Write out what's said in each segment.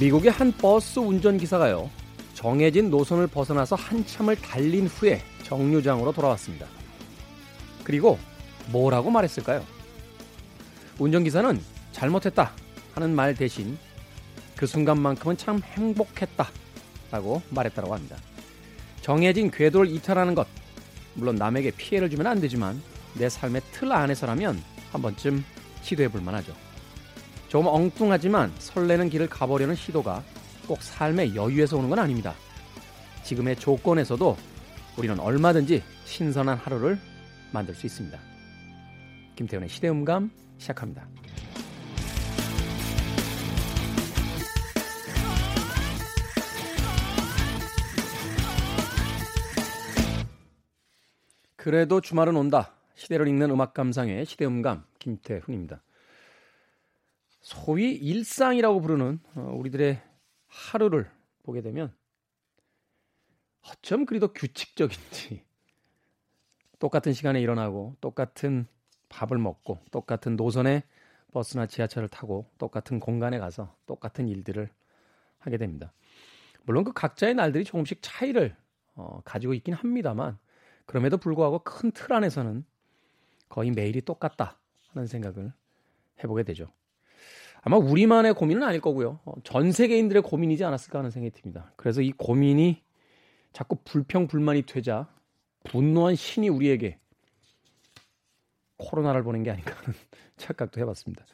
미국의 한 버스 운전기사가요, 정해진 노선을 벗어나서 한참을 달린 후에 정류장으로 돌아왔습니다. 그리고 뭐라고 말했을까요? 운전기사는 잘못했다 하는 말 대신 그 순간만큼은 참 행복했다 라고 말했다고 합니다. 정해진 궤도를 이탈하는 것, 물론 남에게 피해를 주면 안 되지만 내 삶의 틀 안에서라면 한 번쯤 시도해 볼 만하죠. 조금 엉뚱하지만 설레는 길을 가보려는 시도가 꼭 삶의 여유에서 오는 건 아닙니다. 지금의 조건에서도 우리는 얼마든지 신선한 하루를 만들 수 있습니다. 김태훈의 시대음감 시작합니다. 그래도 주말은 온다. 시대를 읽는 음악 감상의 시대음감 김태훈입니다. 소위 일상이라고 부르는 어, 우리들의 하루를 보게 되면 어쩜 그리도 규칙적인지 똑같은 시간에 일어나고 똑같은 밥을 먹고 똑같은 노선에 버스나 지하철을 타고 똑같은 공간에 가서 똑같은 일들을 하게 됩니다. 물론 그 각자의 날들이 조금씩 차이를 어, 가지고 있긴 합니다만 그럼에도 불구하고 큰 틀 안에서는 거의 매일이 똑같다 하는 생각을 해보게 되죠. 아마 우리만의 고민은 아닐 거고요. 어, 전 세계인들의 고민이지 않았을까 하는 생각이 듭니다. 그래서 이 고민이 자꾸 불평, 불만이 되자 분노한 신이 우리에게 코로나를 보낸 게 아닌가 하는 착각도 해봤습니다.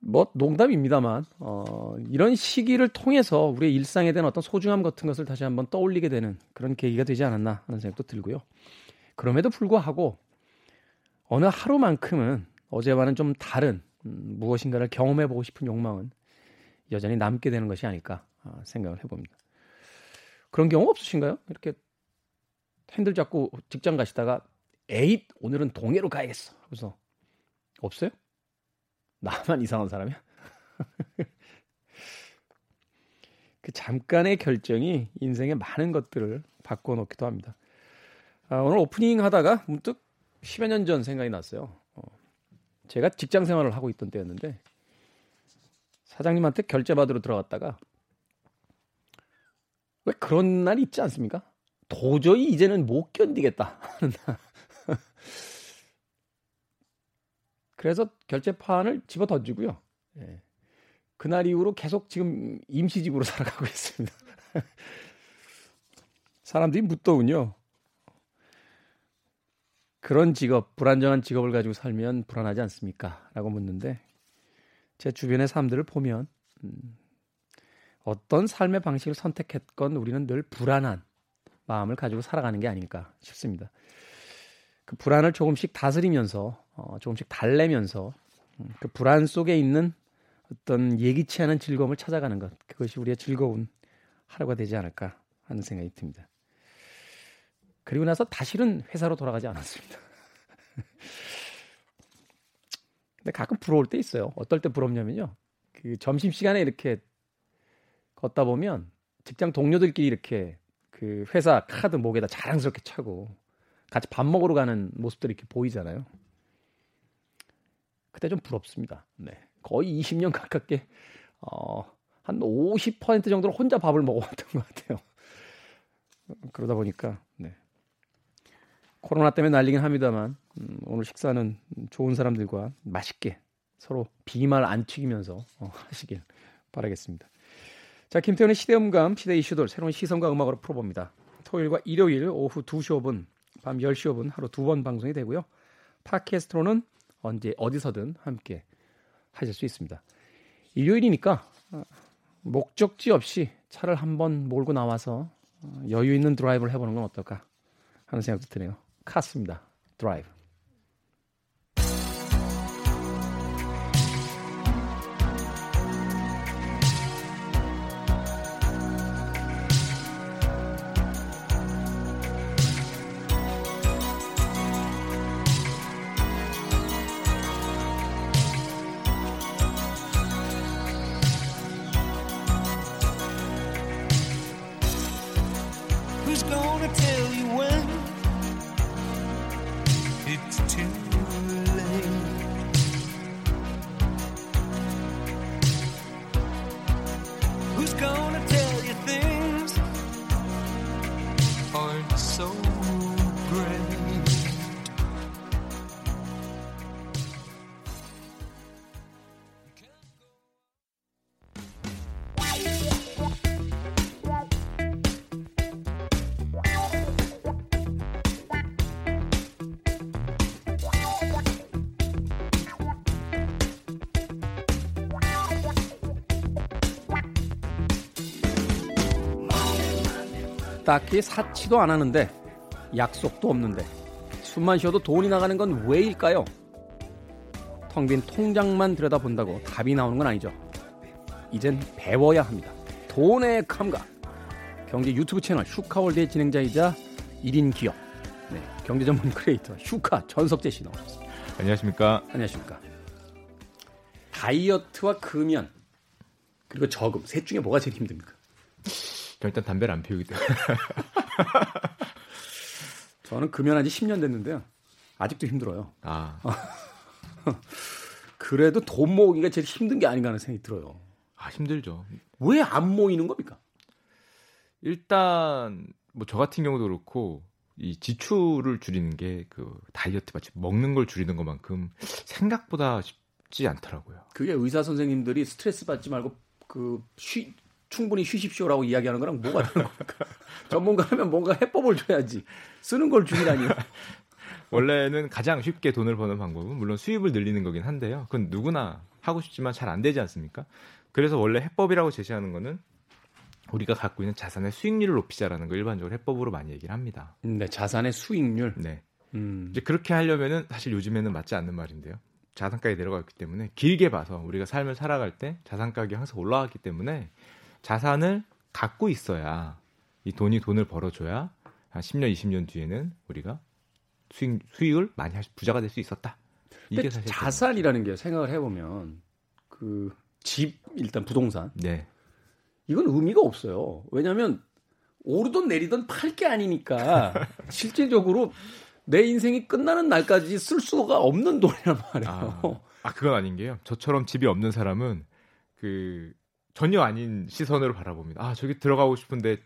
뭐 농담입니다만 어, 이런 시기를 통해서 우리의 일상에 대한 어떤 소중함 같은 것을 다시 한번 떠올리게 되는 그런 계기가 되지 않았나 하는 생각도 들고요. 그럼에도 불구하고 어느 하루만큼은 어제와는 좀 다른 음, 무엇인가를 경험해 보고 싶은 욕망은 여전히 남게 되는 것이 아닐까 아, 생각을 해봅니다. 그런 경우 없으신가요? 이렇게 핸들 잡고 직장 가시다가 에잇 오늘은 동해로 가야겠어. 그래서 없어요? 나만 이상한 사람이야? 그 잠깐의 결정이 인생의 많은 것들을 바꿔놓기도 합니다. 아, 오늘 오프닝 하다가 문득 10여 년 전 생각이 났어요. 제가 직장 생활을 하고 있던 때였는데 사장님한테 결제 받으러 들어갔다가 왜 그런 날이 있지 않습니까? 도저히 이제는 못 견디겠다. 그래서 결제판을 집어 던지고요. 예. 그날 이후로 계속 지금 임시집으로 살아가고 있습니다. 사람들이 묻더군요. 그런 직업, 불안정한 직업을 가지고 살면 불안하지 않습니까? 라고 묻는데 제 주변의 사람들을 보면 음, 어떤 삶의 방식을 선택했건 우리는 늘 불안한 마음을 가지고 살아가는 게 아닐까 싶습니다. 그 불안을 조금씩 다스리면서 어, 조금씩 달래면서 음, 그 불안 속에 있는 어떤 예기치 않은 즐거움을 찾아가는 것 그것이 우리의 즐거운 하루가 되지 않을까 하는 생각이 듭니다. 그리고 나서 다시는 회사로 돌아가지 않았습니다. 근데 가끔 부러울 때 있어요. 어떨 때 부럽냐면요. 그 점심 시간에 이렇게 걷다 보면 직장 동료들끼리 이렇게 그 회사 카드 목에다 자랑스럽게 차고 같이 밥 먹으러 가는 모습들이 이렇게 보이잖아요. 그때 좀 부럽습니다. 네. 거의 20년 가깝게 어, 한 50% 정도로 혼자 밥을 먹어왔던 것 같아요. 그러다 보니까 네. 코로나 때문에 날리긴 합니다만 음, 오늘 식사는 좋은 사람들과 맛있게 서로 비말 안 튀기면서 어, 하시길 바라겠습니다. 자, 김태훈의 시대음감, 시대 이슈들 새로운 시선과 음악으로 풀어봅니다. 토요일과 일요일 오후 2시 5분, 밤 10시 5분 하루 두 번 방송이 되고요. 팟캐스트로는 언제 어디서든 함께 하실 수 있습니다. 일요일이니까 어, 목적지 없이 차를 한번 몰고 나와서 어, 여유 있는 드라이브를 해보는 건 어떨까 하는 생각도 드네요. 카스입니다. 드라이브. 딱히 사치도 안 하는데 약속도 없는데 숨만 쉬어도 돈이 나가는 건 왜일까요? 텅 빈 통장만 들여다본다고 답이 나오는 건 아니죠. 이젠 배워야 합니다. 돈의 감각. 경제 유튜브 채널 슈카월드의 진행자이자 1인 기업. 네, 경제 전문 크리에이터 슈카 전석재 씨 나오셨습니다. 안녕하십니까? 안녕하십니까? 다이어트와 금연 그리고 저금 셋 중에 뭐가 제일 힘듭니까? 일단 담배를 안 피우기 때문에. 저는 금연한 지 10년 됐는데요. 아직도 힘들어요. 아. 그래도 돈 모으기가 제일 힘든 게 아닌가 하는 생각이 들어요. 아, 힘들죠. 왜 안 모이는 겁니까? 일단 뭐 저 같은 경우도 그렇고 이 지출을 줄이는 게 그 다이어트 마치 먹는 걸 줄이는 것만큼 생각보다 쉽지 않더라고요. 그게 의사 선생님들이 스트레스 받지 말고 그 쉬, 충분히 쉬십시오라고 이야기하는 거랑 뭐가 다른 겁니까? 전문가라면 뭔가 해법을 줘야지. 쓰는 걸 줄이라니요. 원래는 가장 쉽게 돈을 버는 방법은 물론 수입을 늘리는 거긴 한데요. 그건 누구나 하고 싶지만 잘 안 되지 않습니까? 그래서 원래 해법이라고 제시하는 거는 우리가 갖고 있는 자산의 수익률을 높이자라는 거 일반적으로 해법으로 많이 얘기를 합니다. 네, 자산의 수익률. 네. 음. 이제 그렇게 하려면은 사실 요즘에는 맞지 않는 말인데요. 자산 가격이 내려갔기 때문에 길게 봐서 우리가 삶을 살아갈 때 자산 가격이 항상 올라갔기 때문에 자산을 갖고 있어야 이 돈이 돈을 벌어줘야 한 10년, 20년 뒤에는 우리가 수익, 수익을 많이 할, 부자가 될 수 있었다. 이게 사실 자산이라는 게 생각을 해보면 그 집 일단 부동산. 네. 이건 의미가 없어요. 왜냐하면 오르든 내리든 팔 게 아니니까 실질적으로 내 인생이 끝나는 날까지 쓸 수가 없는 돈이란 말이에요. 아, 아 그건 아닌 게요. 저처럼 집이 없는 사람은 그 전혀 아닌 시선으로 바라봅니다. 아 저기 들어가고 싶은데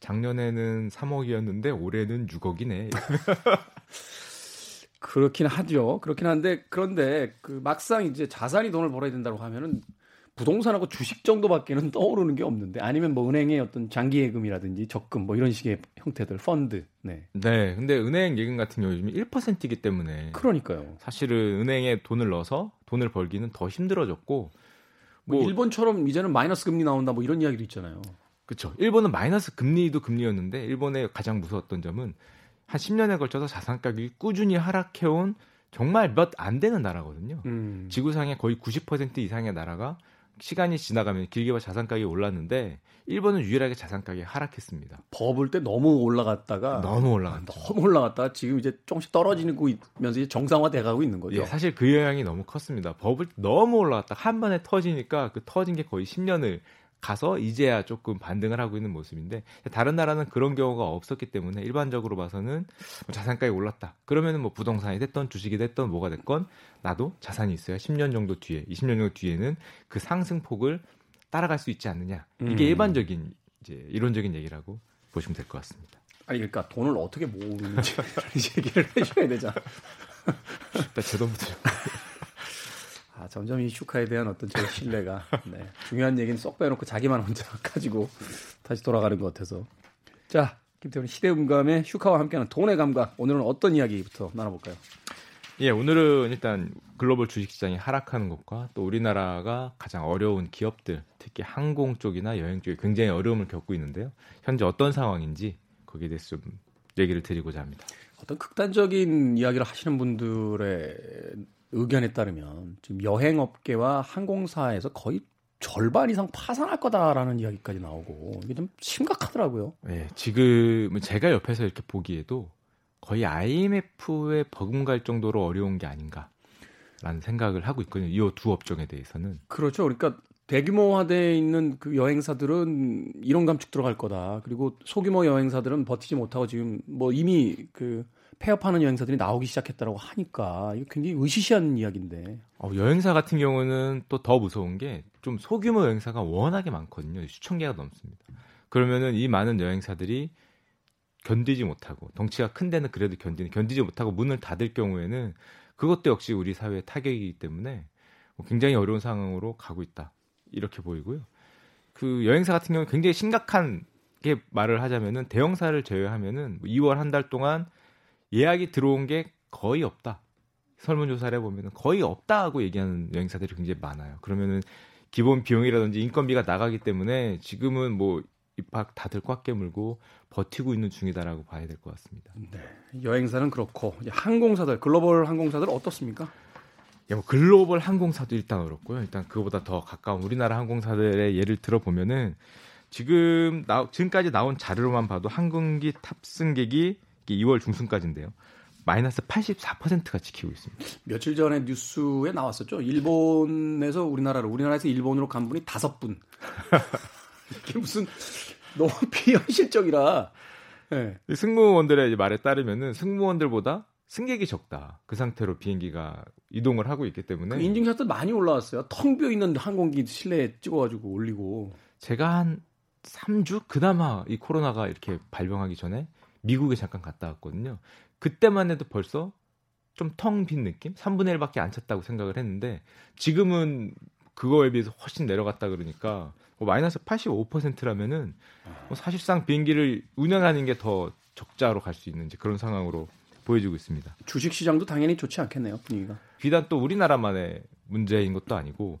작년에는 3억이었는데 올해는 6억이네. 그렇긴 하죠. 그렇긴 한데 그런데 그 막상 이제 자산이 돈을 벌어야 된다고 하면은 부동산하고 주식 정도밖에는 떠오르는 게 없는데 아니면 뭐 은행의 어떤 장기 예금이라든지 적금 뭐 이런 식의 형태들 펀드. 네. 네. 근데 은행 예금 같은 경우 요즘 1%이기 때문에 그러니까요. 사실은 은행에 돈을 넣어서 돈을 벌기는 더 힘들어졌고 뭐, 뭐 일본처럼 이제는 마이너스 금리 나온다 뭐 이런 이야기도 있잖아요. 그렇죠. 일본은 마이너스 금리도 금리였는데 일본의 가장 무서웠던 점은 한 10년에 걸쳐서 자산 가격이 꾸준히 하락해온 정말 몇 안 되는 나라거든요. 음. 지구상의 거의 90% 이상의 나라가 시간이 지나가면 길게 봐 자산 가격이 올랐는데 일본은 유일하게 자산 가격이 하락했습니다. 버블 때 너무 올라갔다가 너무 올라갔죠. 너무 올라갔다가 지금 이제 조금씩 떨어지고 있면서 이제 정상화돼 가고 있는 거죠. 예, 사실 그 영향이 너무 컸습니다. 버블 너무 올라갔다 한 번에 터지니까 그 터진 게 거의 10년을 가서 이제야 조금 반등을 하고 있는 모습인데 다른 나라는 그런 경우가 없었기 때문에 일반적으로 봐서는 뭐 자산가에 올랐다. 그러면은 뭐 부동산이 됐던 주식이 됐던 뭐가 됐건 나도 자산이 있어야 10년 정도 뒤에 20년 정도 뒤에는 그 상승폭을 따라갈 수 있지 않느냐. 이게 음. 일반적인 이제 이론적인 얘기라고 보시면 될 것 같습니다. 아니 그러니까 돈을 어떻게 모으는지 얘기를 해줘야 되잖아. 제 돈부터. 아, 점점 이 슈카에 대한 어떤 제 신뢰가 네, 중요한 얘기는 쏙 빼놓고 자기만 혼자 가지고 다시 돌아가는 것 같아서 자 김태훈 시대음감의 슈카와 함께하는 돈의 감각 오늘은 어떤 이야기부터 나눠볼까요? 예 오늘은 일단 글로벌 주식시장이 하락하는 것과 또 우리나라가 가장 어려운 기업들 특히 항공 쪽이나 여행 쪽에 굉장히 어려움을 겪고 있는데요 현재 어떤 상황인지 거기에 대해서 좀 얘기를 드리고자 합니다. 어떤 극단적인 이야기를 하시는 분들의 의견에 따르면 지금 여행업계와 항공사에서 거의 절반 이상 파산할 거다라는 이야기까지 나오고 이게 좀 심각하더라고요. 네, 지금 제가 옆에서 이렇게 보기에도 거의 IMF에 버금갈 정도로 어려운 게 아닌가라는 생각을 하고 있거든요. 이 두 업종에 대해서는. 그렇죠. 그러니까 대규모화돼 있는 그 여행사들은 이런 감축 들어갈 거다. 그리고 소규모 여행사들은 버티지 못하고 지금 뭐 이미 그 폐업하는 여행사들이 나오기 시작했다라고 하니까 이거 굉장히 의시시한 이야기인데. 어, 여행사 같은 경우는 또 더 무서운 게 좀 소규모 여행사가 워낙에 많거든요. 수천 개가 넘습니다. 그러면은 이 많은 여행사들이 견디지 못하고 덩치가 큰 데는 그래도 견디는 견디지 못하고 문을 닫을 경우에는 그것도 역시 우리 사회의 타격이기 때문에 뭐 굉장히 어려운 상황으로 가고 있다 이렇게 보이고요. 그 여행사 같은 경우 는 굉장히 심각한 게 말을 하자면은 대형사를 제외하면은 2월 뭐한달 동안 예약이 들어온 게 거의 없다. 설문조사를 해보면 거의 없다고 얘기하는 여행사들이 굉장히 많아요. 그러면은 기본 비용이라든지 인건비가 나가기 때문에 지금은 뭐 입학 다들 꽉 깨물고 버티고 있는 중이다라고 봐야 될 것 같습니다. 네. 여행사는 그렇고 항공사들 글로벌 항공사들 어떻습니까? 야, 뭐 글로벌 항공사도 일단 어렵고요. 일단 그거보다 더 가까운 우리나라 항공사들의 예를 들어보면은 지금 나, 지금까지 나온 자료로만 봐도 항공기 탑승객이 2월 중순까지인데요. 마이너스 84%가 지키고 있습니다. 며칠 전에 뉴스에 나왔었죠. 일본에서 우리나라로, 우리나라에서 일본으로 간 분이 다섯 분. 이게 무슨 너무 비현실적이라. 네. 승무원들의 말에 따르면은 승무원들보다 승객이 적다. 그 상태로 비행기가 이동을 하고 있기 때문에 그 인증샷도 많이 올라왔어요. 텅 비어 있는 항공기 실내에 찍어가지고 올리고. 제가 한 3주 그나마 이 코로나가 이렇게 발병하기 전에 미국에 잠깐 갔다 왔거든요. 그때만 해도 벌써 좀 텅 빈 느낌? 3분의 1밖에 안 찼다고 생각을 했는데 지금은 그거에 비해서 훨씬 내려갔다 그러니까 뭐 마이너스 85%라면은 뭐 사실상 비행기를 운영하는 게 더 적자로 갈 수 있는 그런 상황으로 보여지고 있습니다. 주식 시장도 당연히 좋지 않겠네요 분위기가. 비단 또 우리나라만의 문제인 것도 아니고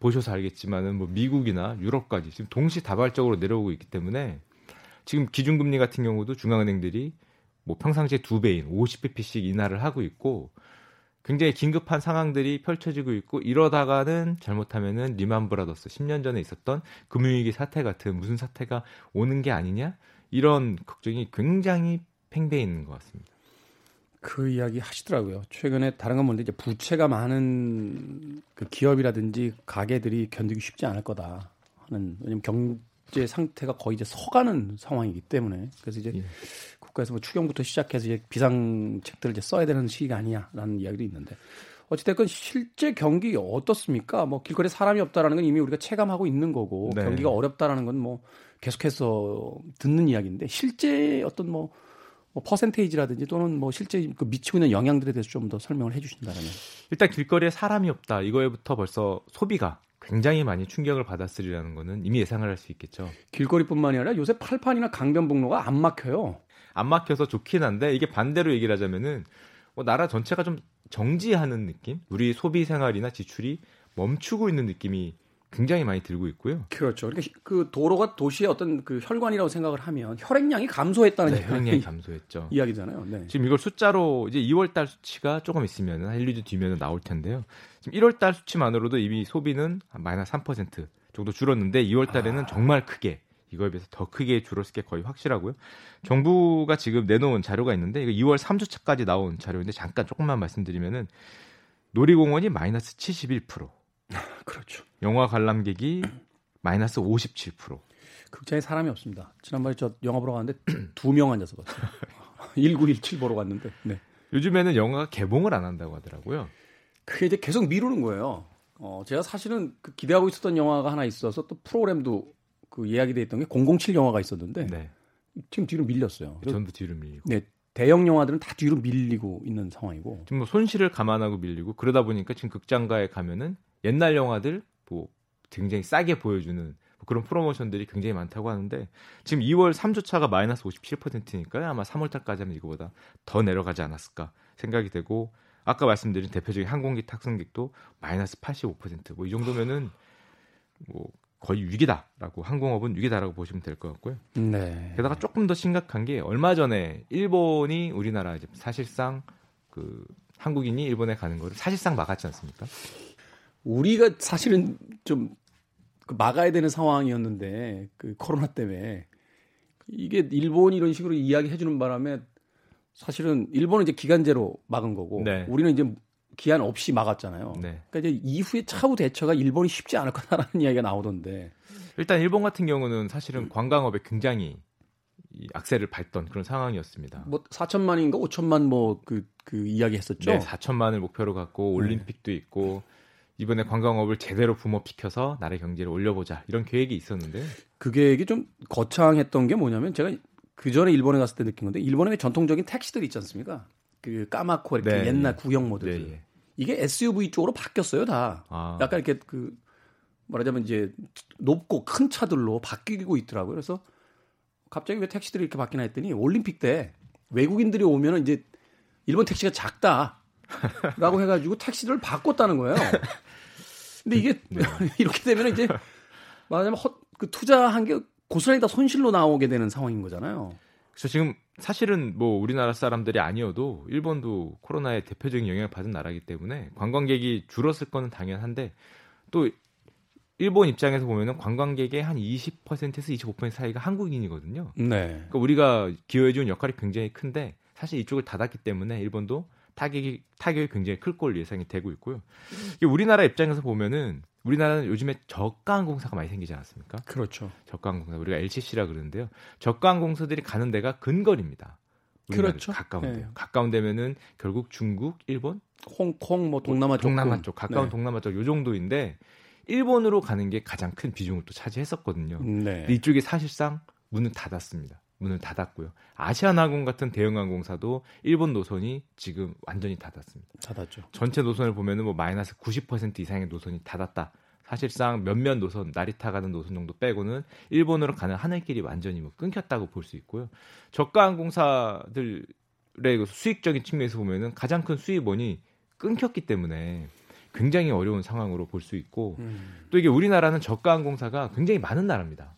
보셔서 알겠지만은 뭐 미국이나 유럽까지 지금 동시다발적으로 내려오고 있기 때문에 지금 기준금리 같은 경우도 중앙은행들이 뭐 평상시에 두 배인 50bp씩 인하를 하고 있고 굉장히 긴급한 상황들이 펼쳐지고 있고 이러다가는 잘못하면은 리만 브라더스 10년 전에 있었던 금융위기 사태 같은 무슨 사태가 오는 게 아니냐 이런 걱정이 굉장히 팽배해 있는 것 같습니다. 그 이야기 하시더라고요. 최근에 다른 건 뭔데 이제 부채가 많은 그 기업이라든지 가게들이 견디기 쉽지 않을 거다 하는 왜냐면 경 제 상태가 거의 이제 서가는 상황이기 때문에 그래서 이제 예. 국가에서 뭐 추경부터 시작해서 이제 비상책들을 이제 써야 되는 시기가 아니냐라는 이야기도 있는데 어찌됐건 실제 경기 어떻습니까? 뭐 길거리에 사람이 없다라는 건 이미 우리가 체감하고 있는 거고 네. 경기가 어렵다라는 건 뭐 계속해서 듣는 이야기인데 실제 어떤 뭐, 뭐 퍼센테이지라든지 또는 뭐 실제 그 미치고 있는 영향들에 대해서 좀 더 설명을 해주신다면 일단 길거리에 사람이 없다 이거에부터 벌써 소비가 굉장히 많이 충격을 받았으리라는 거는 이미 예상을 할 수 있겠죠. 길거리뿐만이 아니라 요새 팔판이나 강변북로가 안 막혀요. 안 막혀서 좋긴 한데 이게 반대로 얘기를 하자면은 뭐 나라 전체가 좀 정지하는 느낌? 우리 소비 생활이나 지출이 멈추고 있는 느낌이 굉장히 많이 들고 있고요. 그렇죠. 그러니까 그 도로가 도시의 어떤 그 혈관이라고 생각을 하면 혈액량이 감소했다는 네, 혈액량이 감소했죠. 이야기잖아요. 네. 지금 이걸 숫자로 이제 2월 달 수치가 조금 있으면 한 1, 2주 뒤면 나올 텐데요. 지금 1월 달 수치만으로도 이미 소비는 마이너스 3% 정도 줄었는데 2월 달에는 아... 정말 크게 이거에 비해서 더 크게 줄었을 게 거의 확실하고요. 정부가 지금 내놓은 자료가 있는데 이거 2월 3주차까지 나온 자료인데 잠깐 조금만 말씀드리면은 놀이공원이 마이너스 71%. 그렇죠. 영화 관람객이 마이너스 57%. 극장에 사람이 없습니다. 지난번에 저 영화 보러 갔는데 두 명 앉아서 봤어요. 1917 보러 갔는데. 네. 요즘에는 영화가 개봉을 안 한다고 하더라고요. 그게 이제 계속 미루는 거예요. 어, 제가 사실은 그 기대하고 있었던 영화가 하나 있어서 또 프로그램도 그 예약이 돼 있던 게 007 영화가 있었는데 네. 지금 뒤로 밀렸어요. 전부 뒤로 밀리고. 네. 대형 영화들은 다 뒤로 밀리고 있는 상황이고. 지금 뭐 손실을 감안하고 밀리고 그러다 보니까 지금 극장가에 가면은 옛날 영화들 뭐 굉장히 싸게 보여주는 뭐 그런 프로모션들이 굉장히 많다고 하는데 지금 2월 3주차가 마이너스 57%니까요. 아마 3월 달까지 하면 이거보다 더 내려가지 않았을까 생각이 되고 아까 말씀드린 대표적인 항공기 탑승객도 마이너스 85%뭐 이 정도면은 뭐 거의 위기다라고 항공업은 위기다라고 보시면 될 것 같고요. 네. 게다가 조금 더 심각한 게 얼마 전에 일본이 우리나라 이제 사실상 그 한국인이 일본에 가는 거를 사실상 막았지 않습니까? 우리가 사실은 좀그 막아야 되는 상황이었는데 그 코로나 때문에 이게 일본이 이런 식으로 이야기해 주는 바람에 사실은 일본은 이제 기간제로 막은 거고 네. 우리는 이제 기한 없이 막았잖아요. 네. 그러니까 이제 이후에 차후 대처가 일본이 쉽지 않을 거다라는 이야기가 나오던데. 일단 일본 같은 경우는 사실은 관광업에 굉장히 이 악세를 밟던 그런 상황이었습니다. 뭐 4천만인가 5천만 뭐 그그 그 이야기 했었죠. 네, 4천만을 목표로 갖고 네. 올림픽도 네. 있고 이번에 관광업을 제대로 붐업시켜서 나라의 경제를 올려보자 이런 계획이 있었는데 그 계획이 좀 거창했던 게 뭐냐면 제가 그 전에 일본에 갔을 때 느낀 건데 일본의 전통적인 택시들 있지 않습니까? 그 까맣고 이렇게 네, 옛날 예. 구형 모델들. 네, 예. 이게 SUV 쪽으로 바뀌었어요, 다. 아. 약간 이렇게 그 말하자면 이제 높고 큰 차들로 바뀌고 있더라고요. 그래서 갑자기 왜 택시들이 이렇게 바뀌나 했더니 올림픽 때 외국인들이 오면은 이제 일본 택시가 작다. 라고 해가지고 택시를 바꿨다는 거예요. 근데 이게 네. 이렇게 되면 이제 말하자면 헛, 그 투자한 게 고스란히 다 손실로 나오게 되는 상황인 거잖아요. 그래서 지금 사실은 뭐 우리나라 사람들이 아니어도 일본도 코로나의 대표적인 영향을 받은 나라이기 때문에 관광객이 줄었을 거는 당연한데 또 일본 입장에서 보면은 관광객의 한 20%에서 25% 사이가 한국인이거든요. 네. 그러니까 우리가 기여해준 역할이 굉장히 큰데 사실 이쪽을 닫았기 때문에 일본도 타격이 타격이 굉장히 클 걸로 예상이 되고 있고요. 우리나라 입장에서 보면은 우리나라는 요즘에 저가 항공사가 많이 생기지 않았습니까? 그렇죠. 저가 항공사 우리가 LCC라 그러는데요. 저가 항공사들이 가는 데가 근거리입니다. 그렇죠. 가까운데요. 네. 가까운 데면은 결국 중국, 일본, 홍콩 뭐 동남아 쪽 동남아 쪽 가까운 네. 동남아 쪽 요 정도인데 일본으로 가는 게 가장 큰 비중을 또 차지했었거든요. 네. 근데 이쪽이 사실상 문을 닫았습니다. 문을 닫았고요. 아시아나공 같은 대형 항공사도 일본 노선이 지금 완전히 닫았습니다. 닫았죠. 전체 노선을 보면은 뭐 마이너스 90% 이상의 노선이 닫았다. 사실상 몇몇 노선 나리타 가는 노선 정도 빼고는 일본으로 가는 하늘길이 완전히 뭐 끊겼다고 볼 수 있고요. 저가 항공사들의 그 수익적인 측면에서 보면은 가장 큰 수입원이 끊겼기 때문에 굉장히 어려운 상황으로 볼 수 있고 음. 또 이게 우리나라는 저가 항공사가 굉장히 많은 나라입니다.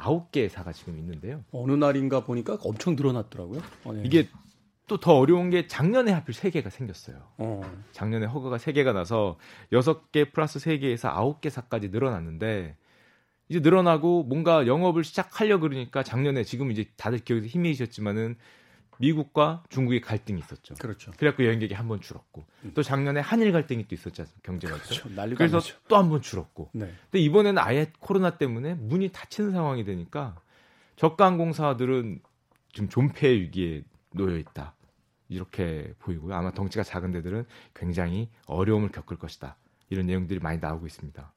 아홉 개사가 지금 있는데요. 어느 날인가 보니까 엄청 늘어났더라고요. 어, 네. 이게 또 더 어려운 게 작년에 하필 세 개가 생겼어요. 어. 작년에 허가가 세 개가 나서 여섯 개 플러스 세 개에서 아홉 개사까지 늘어났는데 이제 늘어나고 뭔가 영업을 시작하려 그러니까 작년에 지금 이제 다들 기억에서 희미해지셨지만은 미국과 중국의 갈등이 있었죠. 그렇죠. 그래갖고 여행객이 한 번 줄었고 또 작년에 한일 갈등이 또 있었지 않습니까? 경제가 그렇죠. 난리가 그래서. 또 한 번 줄었고 네. 근데 이번에는 아예 코로나 때문에 문이 닫히는 상황이 되니까 저가 항공사들은 지금 존폐 위기에 놓여 있다. 이렇게 보이고요. 아마 덩치가 작은 데들은 굉장히 어려움을 겪을 것이다. 이런 내용들이 많이 나오고 있습니다.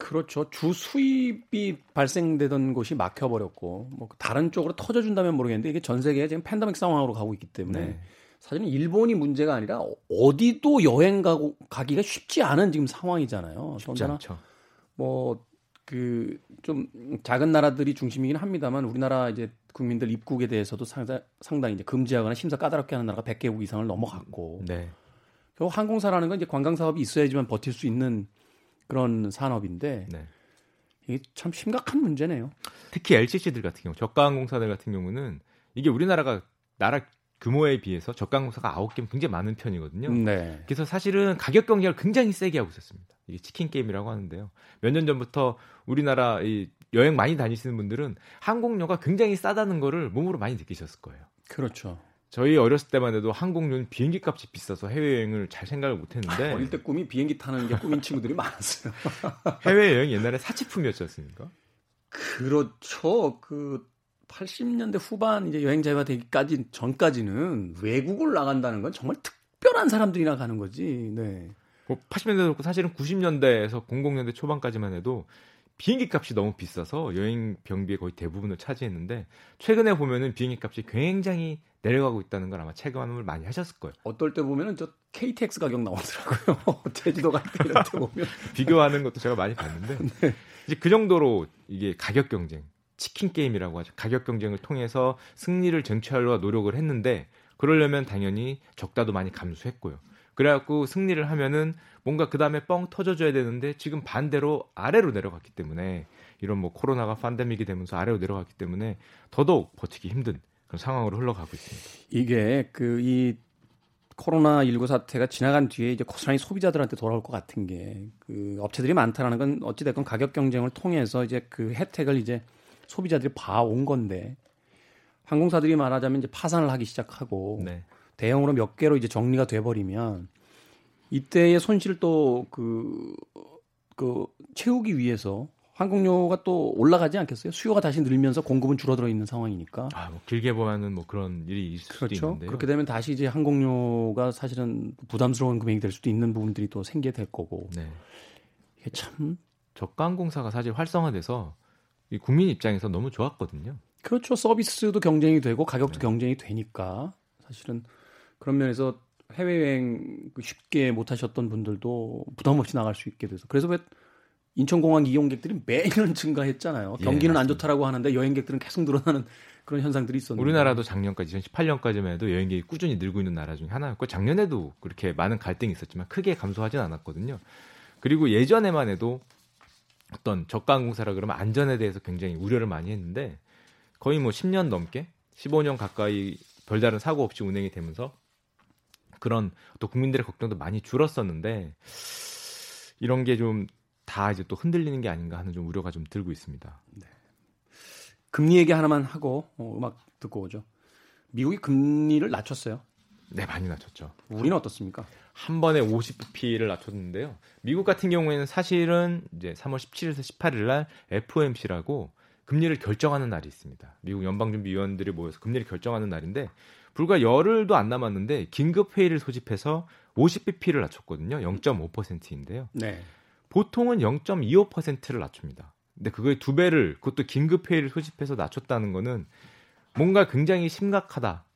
그렇죠. 주 수입이 발생되던 곳이 막혀버렸고 뭐 다른 쪽으로 터져준다면 모르겠는데 이게 전 세계에 지금 팬데믹 상황으로 가고 있기 때문에 네. 사실은 일본이 문제가 아니라 어디도 여행 가고 가기가 쉽지 않은 지금 상황이잖아요. 쉽지 않죠. 뭐 그 좀 작은 나라들이 중심이긴 합니다만 우리나라 이제 국민들 입국에 대해서도 상당, 상당히 이제 금지하거나 심사 까다롭게 하는 나라가 100개국 이상을 넘어갔고 네. 결국 항공사라는 건 이제 관광 사업이 있어야지만 버틸 수 있는 그런 산업인데 네. 이게 참 심각한 문제네요. 특히 LCC들 같은 경우, 저가 항공사들 같은 경우는 이게 우리나라가 나라 규모에 비해서 저가 항공사가 아홉 개면 굉장히 많은 편이거든요. 네. 그래서 사실은 가격 경쟁을 굉장히 세게 하고 있었습니다. 이게 치킨 게임이라고 하는데요. 몇 년 전부터 우리나라 이 여행 많이 다니시는 분들은 항공료가 굉장히 싸다는 거를 몸으로 많이 느끼셨을 거예요. 그렇죠. 저희 어렸을 때만 해도 항공료는 비행기 값이 비싸서 해외여행을 잘 생각을 못 했는데 어릴 때 꿈이 비행기 타는 게 꿈인 친구들이 많았어요. 해외여행 옛날에 사치품이었지 않습니까? 그렇죠. 그 80년대 후반 이제 여행 자유화 되기까지 전까지는 외국을 나간다는 건 정말 특별한 사람들이 나 가는 거지. 네. 80년대도 뭐 그렇고 사실은 90년대에서 00년대 초반까지만 해도 비행기 값이 너무 비싸서 여행 병비의 거의 대부분을 차지했는데 최근에 보면은 비행기 값이 굉장히 내려가고 있다는 걸 아마 체감을 많이 하셨을 거예요. 어떨 때 보면은 저 KTX 가격 나오더라고요. 제주도 갈 때 이럴 때 보면. 비교하는 것도 제가 많이 봤는데 네. 이제 그 정도로 이게 가격 경쟁, 치킨 게임이라고 하죠. 가격 경쟁을 통해서 승리를 쟁취하려 노력을 했는데 그러려면 당연히 적다도 많이 감수했고요. 그래갖고 승리를 하면은 뭔가 그 다음에 뻥 터져줘야 되는데 지금 반대로 아래로 내려갔기 때문에 이런 뭐 코로나가 팬데믹이 되면서 아래로 내려갔기 때문에 더더욱 버티기 힘든 그런 상황으로 흘러가고 있습니다. 이게 그 이 코로나 19 사태가 지나간 뒤에 이제 고스란히 소비자들한테 돌아올 것 같은 게 그 업체들이 많다라는 건 어찌 됐건 가격 경쟁을 통해서 이제 그 혜택을 이제 소비자들이 봐온 건데 항공사들이 말하자면 이제 파산을 하기 시작하고 네. 대형으로 몇 개로 이제 정리가 돼 버리면 이때의 손실을 또그그 채우기 위해서 항공료가 또 올라가지 않겠어요? 수요가 다시 늘면서 공급은 줄어들어 있는 상황이니까. 아, 뭐 길게 보면은 뭐 그런 일이 있을 수도 그렇죠. 있는데요. 그렇게 되면 다시 이제 항공료가 사실은 부담스러운 금액이 될 수도 있는 부분들이 또 생기게 될 거고. 네. 이게 참 저가 항공사가 사실 활성화돼서 이 국민 입장에서 너무 좋았거든요. 그렇죠. 서비스도 경쟁이 되고 가격도 네. 경쟁이 되니까 사실은 그런 면에서 해외여행 그 쉽게 못 하셨던 분들도 부담 없이 나갈 수 있게 돼서 그래서 왜 인천공항 이용객들이 매년 증가했잖아요. 예, 경기는 안 맞습니다. 좋다라고 하는데 여행객들은 계속 늘어나는 그런 현상들이 있었는데 우리나라도 작년까지 2018년까지만 해도 여행객이 꾸준히 늘고 있는 나라 중에 하나였고 작년에도 그렇게 많은 갈등이 있었지만 크게 감소하진 않았거든요. 그리고 예전에만 해도 어떤 저가 공사라 그러면 안전에 대해서 굉장히 우려를 많이 했는데 거의 뭐 10년 넘게 15년 가까이 별다른 사고 없이 운행이 되면서 그런 또 국민들의 걱정도 많이 줄었었는데 이런 게 좀 다 이제 또 흔들리는 게 아닌가 하는 좀 우려가 좀 들고 있습니다. 네. 금리 얘기 하나만 하고 어, 음악 듣고 오죠. 미국이 금리를 낮췄어요. 네, 많이 낮췄죠. 우리는 어떻습니까? 한 번에 50bp를 낮췄는데요. 미국 같은 경우에는 사실은 이제 3월 17일에서 18일 날 FOMC라고 금리를 결정하는 날이 있습니다. 미국 연방준비위원들이 모여서 금리를 결정하는 날인데 불과 열흘도 안 남았는데 긴급 회의를 소집해서 50bp를 낮췄거든요. 0.5%인데요. 네. 보통은 0.25%를 낮춥니다. 근데 그거의 두 배를 그것도 긴급 회의를 소집해서 낮췄다는 거는 뭔가 굉장히 심각하다.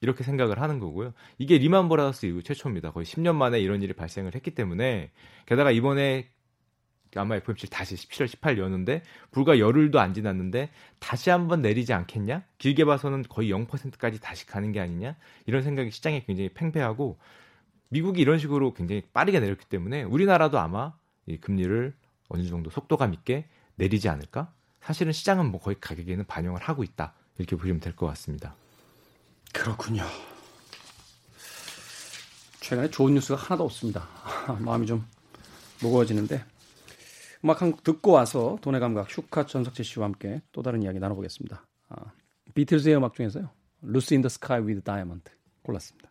이렇게 생각을 하는 거고요. 이게 리만 브라더스 이후 최초입니다. 거의 10년 만에 이런 일이 발생을 했기 때문에 게다가 이번에 아마 FOMC 다시 17월 18일 여는데 불과 열흘도 안 지났는데 다시 한번 내리지 않겠냐? 길게 봐서는 거의 0%까지 다시 가는 게 아니냐? 이런 생각이 시장에 굉장히 팽배하고 미국이 이런 식으로 굉장히 빠르게 내렸기 때문에 우리나라도 아마 이 금리를 어느 정도 속도감 있게 내리지 않을까? 사실은 시장은 뭐 거의 가격에는 반영을 하고 있다. 이렇게 보시면 될 것 같습니다. 그렇군요. 최근에 좋은 뉴스가 하나도 없습니다. 마음이 좀 무거워지는데 음악 한 곡 듣고 와서 돈의 감각 슈카 전석재 씨와 함께 또 다른 이야기 나눠보겠습니다. 아, 비틀즈의 음악 중에서요. 루시 인더 스카이 위드 다이아몬드 골랐습니다.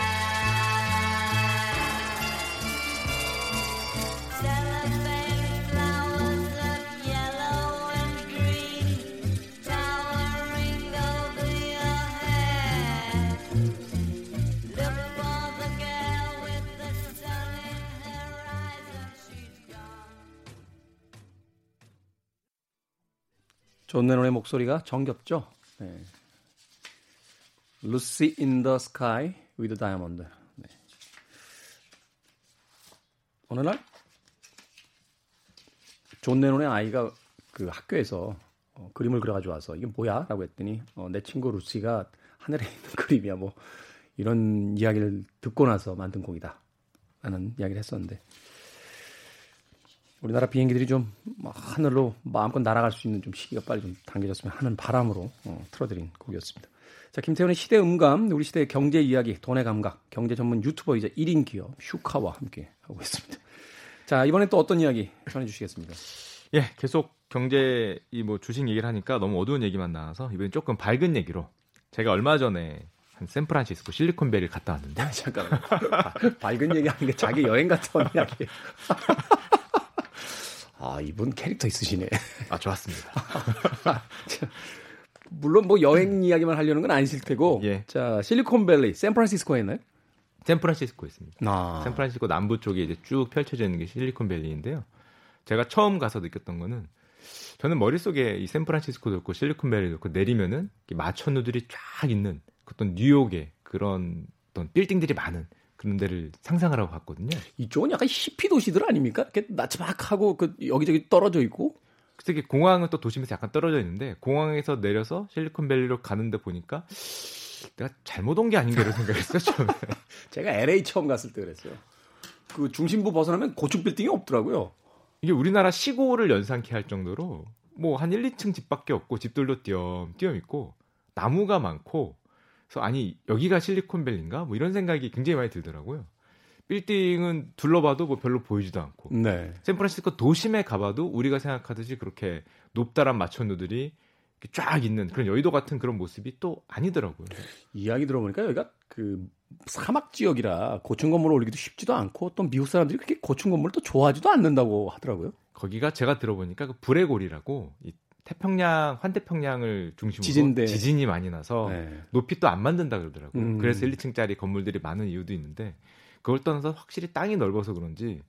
존 레논의 목소리가 정겹죠. 네. Lucy in the Sky with Diamond. 네. 어느 날 존 레논의 아이가 그 학교에서 어, 그림을 그려가지고 와서 이게 뭐야?라고 했더니 어, 내 친구 루시가 하늘에 있는 그림이야. 뭐 이런 이야기를 듣고 나서 만든 곡이다.라는 이야기를 했었는데 우리나라 비행기들이 좀 하늘로 마음껏 날아갈 수 있는 좀 시기가 빨리 좀 당겨졌으면 하는 바람으로 어, 틀어드린 곡이었습니다. 자, 김태훈의 시대 음감, 우리 시대의 경제 이야기, 돈의 감각, 경제 전문 유튜버이자 1인 기업 슈카와 함께 하고 있습니다. 자, 이번엔 또 어떤 이야기 전해 주시겠습니까? 예, 계속 경제 이 뭐 주식 얘기를 하니까 너무 어두운 얘기만 나와서 이번엔 조금 밝은 얘기로 제가 얼마 전에 한 샌프란시스코 실리콘밸리를 갔다 왔는데 잠깐 밝은 얘기 하는 게 자기 여행 갔다 온 이야기. 아, 이분 캐릭터 있으시네. 아, 좋았습니다. 물론 뭐 여행 이야기만 하려는 건 아니실 테고. 예. 자, 실리콘밸리, 샌프란시스코에 있나요? 샌프란시스코에 있습니다. 아. 샌프란시스코 남부 쪽에 이제 쭉 펼쳐져 있는 게 실리콘밸리인데요. 제가 처음 가서 느꼈던 거는 저는 머릿속에 이 샌프란시스코도 있고 실리콘밸리도 있고 내리면은 마천루들이 쫙 있는 어떤 뉴욕의 그런 어떤 빌딩들이 많은 그런 데를 상상을 하고 갔거든요. 이쪽은 약간 히피 도시들 아닙니까? 이렇게 나츠막하고 그 여기저기 떨어져 있고. 특히 공항은 또 도심에서 약간 떨어져 있는데 공항에서 내려서 실리콘밸리로 가는데 보니까 내가 잘못 온 게 아닌가 이런 생각했어요 처음에. 제가 LA 처음 갔을 때 그랬어요. 그 중심부 벗어나면 고층 빌딩이 없더라고요. 이게 우리나라 시골을 연상케 할 정도로 뭐 한 1, 2층 집밖에 없고 집들도 띄엄띄엄 있고 나무가 많고 그래서 아니 여기가 실리콘밸리인가? 뭐 이런 생각이 굉장히 많이 들더라고요. 빌딩은 둘러봐도 뭐 별로 보이지도 않고. 네. 샌프란시스코 도심에 가봐도 우리가 생각하듯이 그렇게 높다란 마천루들이 쫙 있는 그런 여의도 같은 그런 모습이 또 아니더라고요. 이야기 들어보니까 여기가 그 사막 지역이라 고층 건물을 올리기도 쉽지도 않고 또 미국 사람들이 그렇게 고층 건물을 또 좋아하지도 않는다고 하더라고요. 거기가 제가 들어보니까 그 브레골이라고 이 태평양 환태평양을 중심으로 지진대. 지진이 많이 나서 네. 높이 또 안 만든다 그러더라고요. 음. 그래서 1, 2층짜리 건물들이 많은 이유도 있는데 그걸 떠나서 확실히 땅이 넓어서 그런지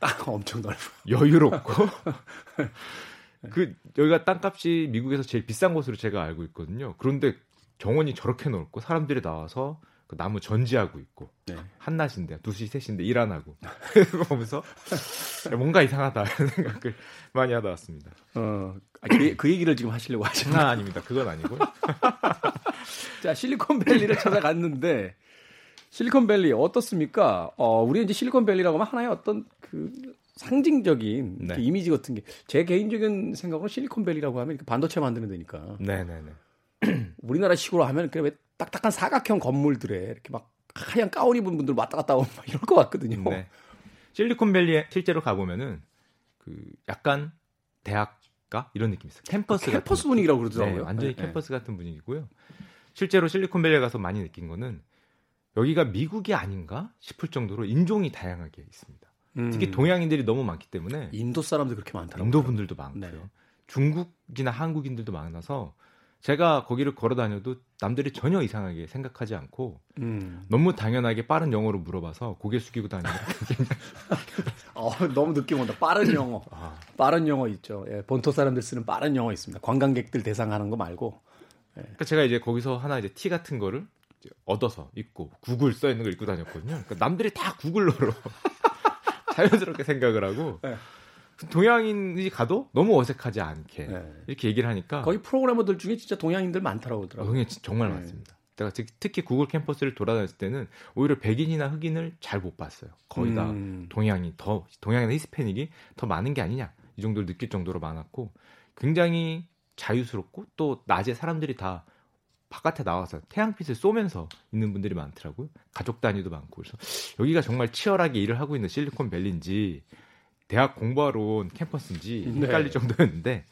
땅 엄청 넓어요. 여유롭고 그 여기가 땅값이 미국에서 제일 비싼 곳으로 제가 알고 있거든요. 그런데 정원이 저렇게 넓고 사람들이 나와서 그 나무 전지하고 있고 네. 한낮인데 2시 3시인데 일 안 하고 보면서 뭔가 이상하다 이런 생각을 많이 하다 왔습니다. 어, 아, 그, 그 얘기를 지금 하시려고 하시는 아, 아닙니다. 그건 아니고요. 자, 실리콘밸리를 찾아갔는데 실리콘밸리 어떻습니까? 어, 우리 이제 실리콘밸리라고 하면 하나의 어떤 그 상징적인 네. 그 이미지 같은 게 제 개인적인 생각으로 실리콘밸리라고 하면 반도체 만드는 데니까 네네네. 우리나라 식으로 하면 그래 왜 딱딱한 사각형 건물들에 이렇게 막 하얀 가운 입은 분들 왔다 갔다 오고 막 이럴 것 같거든요. 네. 실리콘밸리에 실제로 가보면은 그 약간 대학가 이런 느낌이 있어요. 캠퍼스 그 캠퍼스 분위기라고. 그러더라고요. 네, 완전히 네, 캠퍼스 같은 분위기고요. 실제로 실리콘밸리에 가서 많이 느낀 거는 여기가 미국이 아닌가 싶을 정도로 인종이 다양하게 있습니다. 음. 특히 동양인들이 너무 많기 때문에 인도 사람들 그렇게 많더라고요. 인도 분들도 많고요. 네. 중국이나 한국인들도 많아서 제가 거기를 걸어 다녀도 남들이 전혀 이상하게 생각하지 않고 음. 너무 당연하게 빠른 영어로 물어봐서 고개 숙이고 다니는 어, 너무 느낌 온다. 빠른 영어. 아, 빠른 영어 있죠. 예, 본토 사람들 쓰는 빠른 영어 있습니다. 관광객들 대상하는 거 말고. 그러니까 제가 이제 거기서 하나 이제 티 같은 거를 얻어서 입고 구글 써 있는 걸 입고 다녔거든요. 그러니까 남들이 다 구글러로 자연스럽게 생각을 하고 네. 동양인이 가도 너무 어색하지 않게 네. 이렇게 얘기를 하니까 거기 프로그래머들 중에 진짜 동양인들 많더라고 어, 그러더라고요. 형이 정말 네. 많습니다. 제가 특- 특히 구글 캠퍼스를 돌아다녔을 때는 오히려 백인이나 흑인을 잘 못 봤어요. 거의 다 음. 동양인 더 동양이나 히스패닉이 더 많은 게 아니냐 이 정도를 느낄 정도로 많았고 굉장히 자유스럽고 또 낮에 사람들이 다 바깥에 나와서 태양빛을 쏘면서 있는 분들이 많더라고요. 가족 단위도 많고 그래서 여기가 정말 치열하게 일을 하고 있는 실리콘밸리인지 대학 공부하러 온 캠퍼스인지 네. 헷갈릴 정도였는데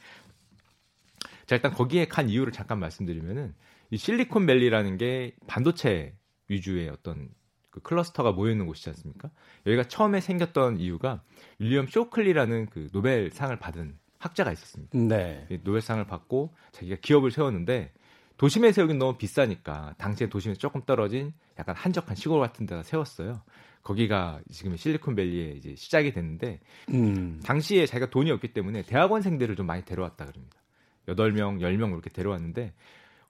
자 일단 거기에 간 이유를 잠깐 말씀드리면은 이 실리콘밸리라는 게 반도체 위주의 어떤 그 클러스터가 모여 있는 곳이지 않습니까? 여기가 처음에 생겼던 이유가 윌리엄 쇼클리라는 그 노벨상을 받은 학자가 있었습니다. 네. 이 노벨상을 받고 자기가 기업을 세웠는데 도심에서 여긴 너무 비싸니까 당시에 도심에서 조금 떨어진 약간 한적한 시골 같은 데다 세웠어요. 거기가 지금 실리콘밸리에 이제 시작이 됐는데 음. 당시에 자기가 돈이 없기 때문에 대학원생들을 좀 많이 데려왔다 그럽니다. 8명, 10명 이렇게 데려왔는데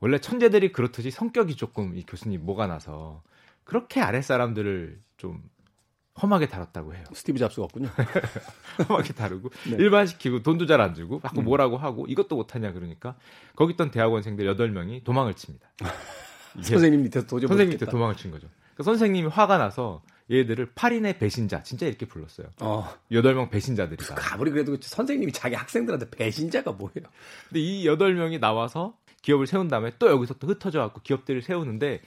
원래 천재들이 그렇듯이 성격이 조금 이 교수님 뭐가 나서 그렇게 아랫 사람들을 좀 험하게 다뤘다고 해요. 스티브 잡스가 없군요. 험하게 다루고 네. 일반시키고 돈도 잘 안 주고 자꾸 음. 뭐라고 하고 이것도 못하냐 그러니까 거기 있던 대학원생들 8명이 도망을 칩니다. 선생님 밑에서 도저히 선생님 못 밑에. 도망을 친 거죠. 그러니까 선생님이 화가 나서 얘들을 8인의 배신자 진짜 이렇게 불렀어요. 어. 8명 배신자들이다. 아무리 그래도 선생님이 자기 학생들한테 배신자가 뭐예요? 근데 이 여덟 명이 나와서 기업을 세운 다음에 또 여기서 또 흩어져 갖고 기업들을 세우는데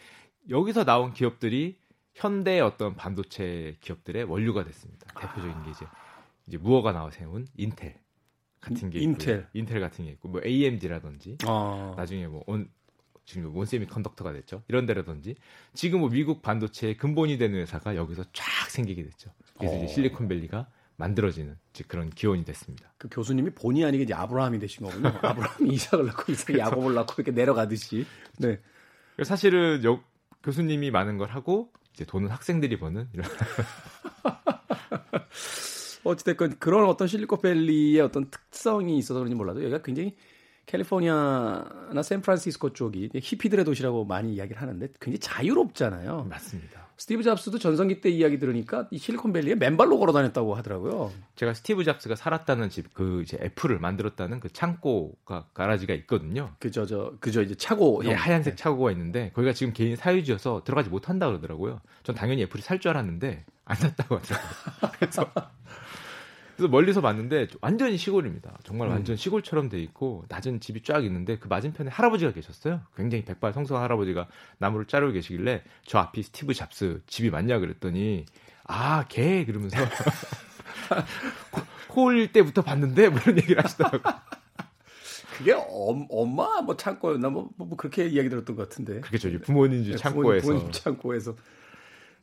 여기서 나온 기업들이 현대 어떤 반도체 기업들의 원류가 됐습니다. 대표적인 게 이제 이제 무어가 나와 세운 인텔 같은 게 인텔. 있고요. 인텔 같은 게 있고 뭐 AMD라든지 어. 나중에 뭐 온, 지금 원세미 컨덕터가 됐죠. 이런 데라든지 지금 뭐 미국 반도체의 근본이 되는 회사가 여기서 쫙 생기게 됐죠. 그래서 어. 이제 실리콘밸리가 만들어지는 그런 기원이 됐습니다. 그 교수님이 본의 아니게 이제 아브라함이 되신 거군요. 아브라함이 이삭을 낳고 이삭이 야곱을 낳고 이렇게 내려가듯이. 네. 사실은 여- 교수님이 많은 걸 하고 이제 돈은 학생들이 버는 이런 어찌됐건 그런 어떤 실리콘밸리의 어떤 특성이 있어서 그런지 몰라도 여기가 굉장히 캘리포니아나 샌프란시스코 쪽이 히피들의 도시라고 많이 이야기를 하는데 굉장히 자유롭잖아요. 맞습니다. 스티브 잡스도 전성기 때 이야기 들으니까 이 실리콘밸리에 맨발로 걸어 다녔다고 하더라고요. 제가 스티브 잡스가 살았다는 집 그 이제 애플을 만들었다는 그 창고가 garage가 있거든요. 그저 저 그저 이제 차고 예, 형. 하얀색 차고가 있는데 거기가 지금 개인 사유지여서 들어가지 못한다 그러더라고요. 전 당연히 애플이 살 줄 알았는데 안 샀다고 하더라고요. 그래서, 그래서 멀리서 봤는데 완전히 시골입니다. 정말 음. 완전 시골처럼 돼 있고 낮은 집이 쫙 있는데 그 맞은편에 할아버지가 계셨어요. 굉장히 백발 성성한 할아버지가 나무를 자르고 계시길래 저 앞이 스티브 잡스 집이 맞냐 그랬더니 아 걔 그러면서 코 올릴 때부터 봤는데 뭐 이런 얘기를 하시더라고요. 그게 엄, 엄마 뭐 창고였나 뭐, 뭐 그렇게 이야기 들었던 것 같은데. 그게 저희 부모님 집 네, 창고에서 부모님 창고에서.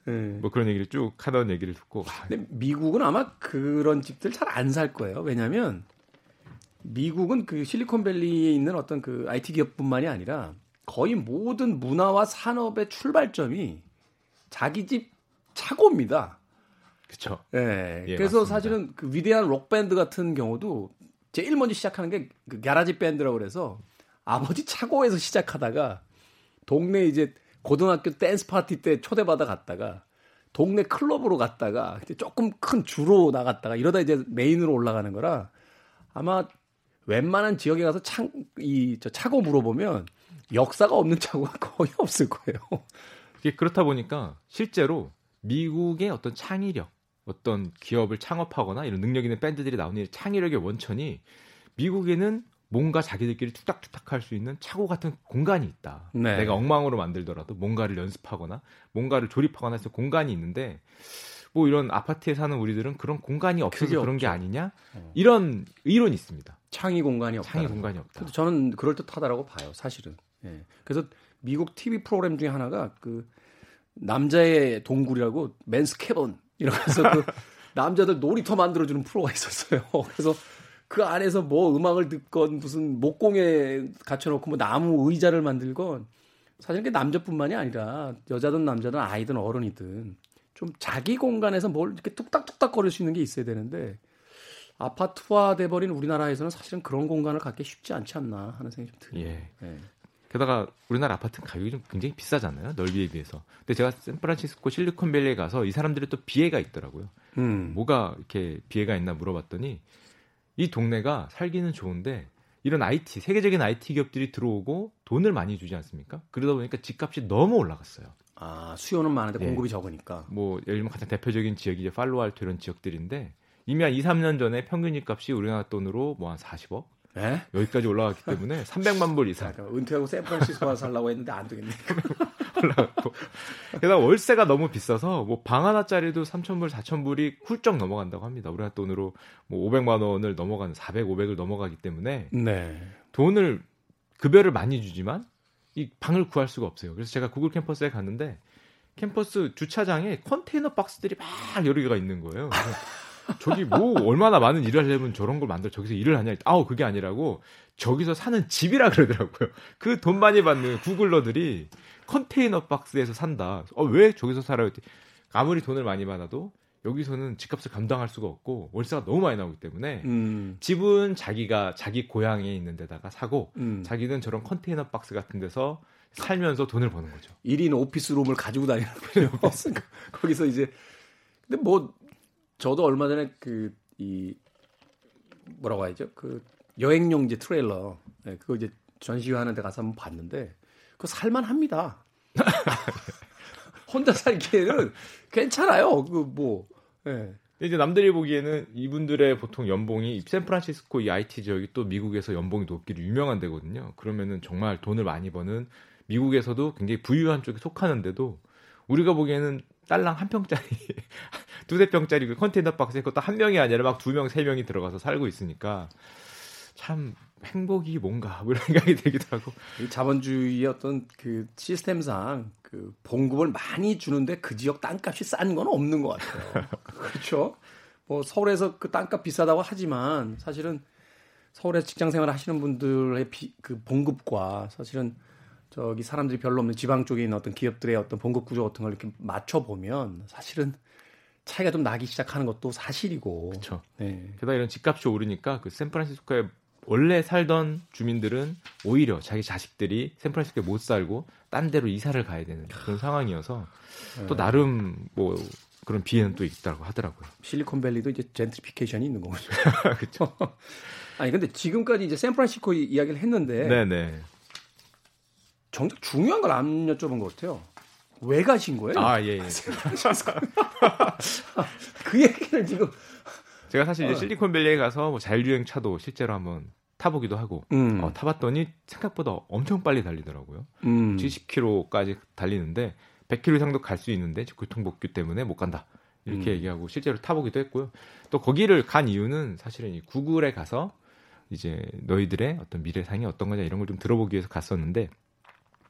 예. 뭐 그런 얘기를 쭉 하던 얘기를 듣고 아, 근데 미국은 아마 그런 집들 잘 안 살 거예요. 왜냐하면 미국은 그 실리콘밸리에 있는 어떤 그 IT 기업뿐만이 아니라 거의 모든 문화와 산업의 출발점이 자기 집 차고입니다. 그쵸. 예. 예, 그래서 맞습니다. 사실은 그 위대한 록 밴드 같은 경우도 제일 먼저 시작하는 게그 garage band라고 그래서 아버지 차고에서 시작하다가 동네 이제 고등학교 댄스 파티 때 초대받아 갔다가 동네 클럽으로 갔다가 조금 큰 주로 나갔다가 이러다 이제 메인으로 올라가는 거라 아마 웬만한 지역에 가서 창, 이, 저 차고 물어보면 역사가 없는 차고가 거의 없을 거예요. 그렇다 보니까 실제로 미국의 어떤 창의력, 어떤 기업을 창업하거나 이런 능력 있는 밴드들이 나오는 창의력의 원천이 미국에는 뭔가 자기들끼리 툭탁툭탁 할수 있는 차고 같은 공간이 있다. 네. 내가 엉망으로 만들더라도 뭔가를 연습하거나 뭔가를 조립하거나 해서 공간이 있는데 뭐 이런 아파트에 사는 우리들은 그런 공간이 없어서 그런 없죠. 게 아니냐 어. 이런 이론이 있습니다. 창의 공간이 없다. 창의 공간이 없다. 저는 그럴 듯하다라고 봐요, 사실은. 예. 그래서 미국 TV 프로그램 중에 하나가 그 남자의 동굴이라고 맨스 캐번 이러면서 그 남자들 놀이터 만들어주는 프로가 있었어요. 그래서 그 안에서 뭐 음악을 듣건 무슨 목공에 갖춰놓고 뭐 나무 의자를 만들건 사실 그 남자뿐만이 아니라 여자든 남자든 아이든 어른이든 좀 자기 공간에서 뭘 이렇게 뚝딱뚝딱 거릴 수 있는 게 있어야 되는데 아파트화 돼버린 우리나라에서는 사실은 그런 공간을 갖기 쉽지 않지 않나 하는 생각이 좀 들어요. 예. 예. 게다가 우리나라 아파트 가격이 좀 굉장히 비싸잖아요. 넓이에 비해서. 근데 제가 샌프란시스코 실리콘밸리에 가서 이 사람들이 또 비애가 있더라고요. 음. 뭐가 이렇게 비애가 있나 물어봤더니 이 동네가 살기는 좋은데 이런 IT 세계적인 IT 기업들이 들어오고 돈을 많이 주지 않습니까? 그러다 보니까 집값이 너무 올라갔어요. 아 수요는 많은데 네. 공급이 적으니까. 뭐 예를 들면 가장 대표적인 지역이 이제 팔로알토 이런 지역들인데 이미 한 2, 3년 전에 평균 집값이 우리나라 돈으로 뭐 한 40억 에? 여기까지 올라갔기 때문에 300만 불 이상. 은퇴하고 샌프란시스코 가서 살라고 했는데 안 되겠네. 올라갔고. 게다가 월세가 너무 비싸서 뭐 방 하나짜리도 3,000불, 4,000불이 훌쩍 넘어간다고 합니다. 우리나라 돈으로 뭐 500만 원을 넘어가는 400, 500을 넘어가기 때문에 네. 돈을 급여를 많이 주지만 이 방을 구할 수가 없어요. 그래서 제가 구글 캠퍼스에 갔는데 캠퍼스 주차장에 컨테이너 박스들이 막 여러 개가 있는 거예요. 저기 뭐 얼마나 많은 일을 하려면 저런 걸 만들어 저기서 일을 하냐 아우 그게 아니라고 저기서 사는 집이라 그러더라고요 그 돈 많이 받는 구글러들이 컨테이너 박스에서 산다 어 왜 저기서 살아요 아무리 돈을 많이 받아도 여기서는 집값을 감당할 수가 없고 월세가 너무 많이 나오기 때문에 음. 집은 자기가 자기 고향에 있는 데다가 사고 음. 자기는 저런 컨테이너 박스 같은 데서 살면서 돈을 버는 거죠. 1인 오피스룸을 가지고 다니는 거예요. 거기서 이제 근데 뭐 저도 얼마 전에 그 이 뭐라고 하죠? 그 여행용 이제 트레일러 네, 그거 이제 전시회하는 데 가서 한번 봤는데 그거 살만합니다. 혼자 살기에는 괜찮아요. 그 뭐. 예. 이제 남들이 보기에는 이분들의 보통 연봉이 샌프란시스코 이 IT 지역이 또 미국에서 연봉이 높기로 유명한 데거든요. 그러면은 정말 돈을 많이 버는 미국에서도 굉장히 부유한 쪽에 속하는데도 우리가 보기에는 딸랑 한 평짜리 두세 평짜리 그 컨테이너 박스에 그것도 한 명이 아니라 막 두 명, 세 명이 들어가서 살고 있으니까 참 행복이 뭔가 뭐 이런 생각이 들기도 하고 이 자본주의의 어떤 그 시스템상 그 봉급을 많이 주는데 그 지역 땅값이 싼 건 없는 것 같아요. 그렇죠? 뭐 서울에서 그 땅값 비싸다고 하지만 사실은 서울에서 직장 생활 하시는 분들의 비, 그 봉급과 사실은 저기 사람들이 별로 없는 지방 쪽에 있는 어떤 기업들의 어떤 봉급 구조 같은 걸 이렇게 맞춰 보면 사실은 차이가 좀 나기 시작하는 것도 사실이고. 그렇죠. 네. 게다가 이런 집값이 오르니까 그 샌프란시스코에 원래 살던 주민들은 오히려 자기 자식들이 샌프란시스코에 못 살고 딴 데로 이사를 가야 되는 그런 상황이어서 네. 또 나름 뭐 그런 비애는 또 있다고 하더라고요. 실리콘밸리도 이제 젠트리피케이션이 있는 거죠. 그렇죠. 아니 근데 지금까지 이제 샌프란시스코 이야기를 했는데 네네. 정작 중요한 걸 안 여쭤본 것 같아요. 왜 가신 거예요? 아, 예, 예. 그 얘기를 지금. 제가 사실 이제 어. 실리콘밸리에 가서 뭐 자율주행 차도 실제로 한번 타보기도 하고, 음. 어, 타봤더니 생각보다 엄청 빨리 달리더라고요. 음. 70km까지 달리는데, 100km 이상도 갈 수 있는데, 교통복귀 때문에 못 간다. 이렇게 음. 얘기하고 실제로 타보기도 했고요. 또 거기를 간 이유는 사실은 이 구글에 가서 이제 너희들의 어떤 미래상이 어떤 거냐 이런 걸 좀 들어보기 위해서 갔었는데,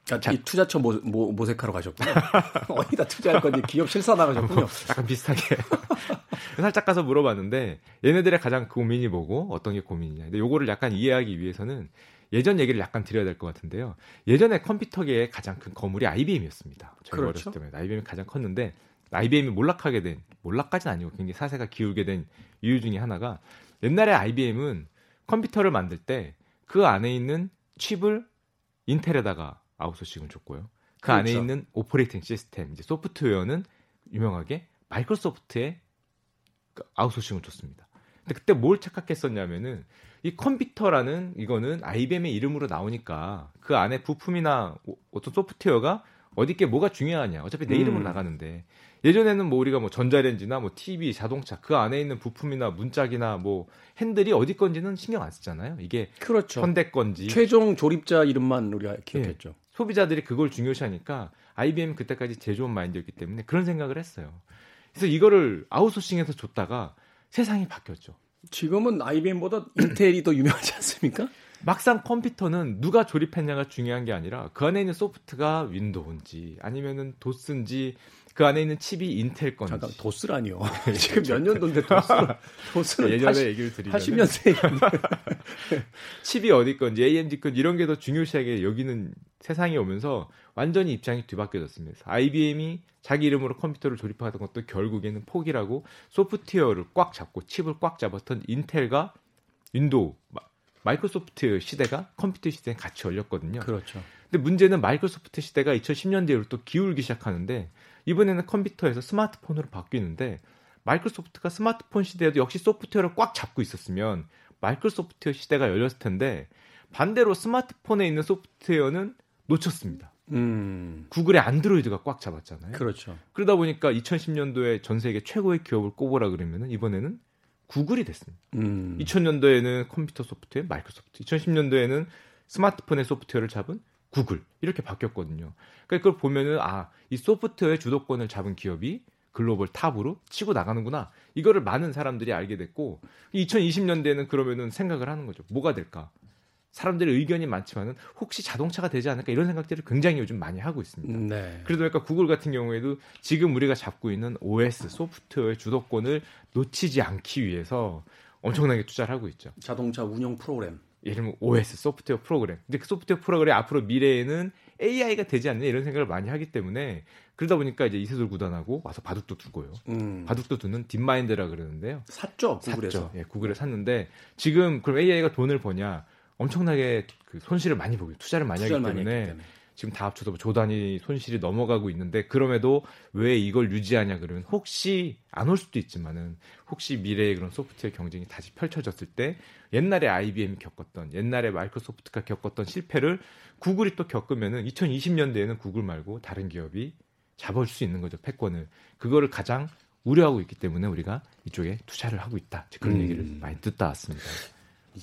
그러니까 이 투자처 모, 모, 모 색하러 가셨군요. 어디다 투자할 건지 기업 실사 나가셨군요. 뭐, 약간 비슷하게. 살짝 가서 물어봤는데 얘네들의 가장 고민이 뭐고 어떤 게 고민이냐. 근데 요거를 약간 이해하기 위해서는 예전 얘기를 약간 드려야 될 것 같은데요. 예전에 컴퓨터계의 가장 큰 거물이 IBM이었습니다. 저희 그렇죠? 어렸을 때면 IBM이 가장 컸는데 IBM이 몰락하게 된 몰락까지는 아니고 굉장히 사세가 기울게 된 이유 중에 하나가 옛날에 IBM은 컴퓨터를 만들 때 그 안에 있는 칩을 인텔에다가 아웃소싱을 줬고요. 그 그렇죠. 안에 있는 operating system, 이제 소프트웨어는 유명하게 마이크로소프트에 그 아웃소싱을 줬습니다. 근데 그때 뭘 착각했었냐면은 이 컴퓨터라는 이거는 IBM의 이름으로 나오니까 그 안에 부품이나 오- 어떤 소프트웨어가 어디께 뭐가 중요하냐. 어차피 내 음. 이름으로 나가는데 예전에는 뭐 우리가 뭐 전자레인지나 뭐 TV, 자동차 그 안에 있는 부품이나 문짝이나 뭐 핸들이 어디 건지는 신경 안 쓰잖아요. 이게 그렇죠. 현대 건지 최종 조립자 이름만 우리가 기억했죠. 소비자들이 그걸 중요시하니까 IBM 그때까지 제조원 마인드였기 때문에 그런 생각을 했어요. 그래서 이거를 아웃소싱해서 줬다가 세상이 바뀌었죠. 지금은 IBM보다 인텔이 더 유명하지 않습니까? 막상 컴퓨터는 누가 조립했냐가 중요한 게 아니라 그 안에 있는 소프트가 윈도우인지 아니면은 도스인지 그 안에 있는 칩이 인텔 건지 잠깐 도스라니요. 지금 몇 년도인데 도스는 도스는 예전에 80, 얘기를 드리면 80년대 칩이 어디 건지 AMD 건지 이런 게 더 중요시하게 여기는 세상이 오면서 완전히 입장이 뒤바뀌어졌습니다. IBM이 자기 이름으로 컴퓨터를 조립하던 것도 결국에는 포기라고 소프트웨어를 꽉 잡고 칩을 꽉 잡았던 인텔과 윈도우 마- 마이크로소프트 시대가 컴퓨터 시대에 같이 열렸거든요. 그렇죠. 근데 문제는 마이크로소프트 시대가 2010년대로 또 기울기 시작하는데 이번에는 컴퓨터에서 스마트폰으로 바뀌는데 마이크로소프트가 스마트폰 시대에도 역시 소프트웨어를 꽉 잡고 있었으면 마이크로소프트 시대가 열렸을 텐데 반대로 스마트폰에 있는 소프트웨어는 놓쳤습니다. 음. 구글의 안드로이드가 꽉 잡았잖아요. 그렇죠. 그러다 보니까 2010년도에 전 세계 최고의 기업을 꼽으라 그러면은 이번에는 구글이 됐습니다. 음. 2000년도에는 컴퓨터 소프트웨어 마이크로소프트, 2010년도에는 스마트폰의 소프트웨어를 잡은 구글 이렇게 바뀌었거든요. 그러니까 그걸 보면은 아 이 소프트웨어의 주도권을 잡은 기업이 글로벌 탑으로 치고 나가는구나. 이거를 많은 사람들이 알게 됐고 2020년대에는 그러면은 생각을 하는 거죠. 뭐가 될까? 사람들의 의견이 많지만은 혹시 자동차가 되지 않을까 이런 생각들을 굉장히 요즘 많이 하고 있습니다. 네. 그러다 보니까 구글 같은 경우에도 지금 우리가 잡고 있는 OS 소프트웨어의 주도권을 놓치지 않기 위해서 엄청나게 투자를 하고 있죠. 자동차 운영 프로그램. 예를 들면 OS 소프트웨어 프로그램. 근데 그 소프트웨어 프로그램이 앞으로 미래에는 AI가 되지 않느냐 이런 생각을 많이 하기 때문에 그러다 보니까 이제 이세돌 구단하고 와서 바둑도 두고요. 음. 바둑도 두는 딥마인드라 그러는데요. 샀죠 구글에서. 샀죠. 예, 구글에 샀는데 지금 그럼 AI가 돈을 버냐? 엄청나게 그 손실을 많이 보고 투자를 많이 투자를 하기 많이 때문에 했기 때문에. 지금 다 합쳐서 조 단위 손실이 넘어가고 있는데 그럼에도 왜 이걸 유지하냐 그러면 혹시 안 올 수도 있지만은 혹시 미래의 그런 소프트웨어 경쟁이 다시 펼쳐졌을 때 옛날에 IBM이 겪었던 옛날에 마이크로소프트가 겪었던 실패를 구글이 또 겪으면은 2020년대에는 구글 말고 다른 기업이 잡아올 수 있는 거죠 패권을 그거를 가장 우려하고 있기 때문에 우리가 이쪽에 투자를 하고 있다 그런 음. 얘기를 많이 듣다 왔습니다.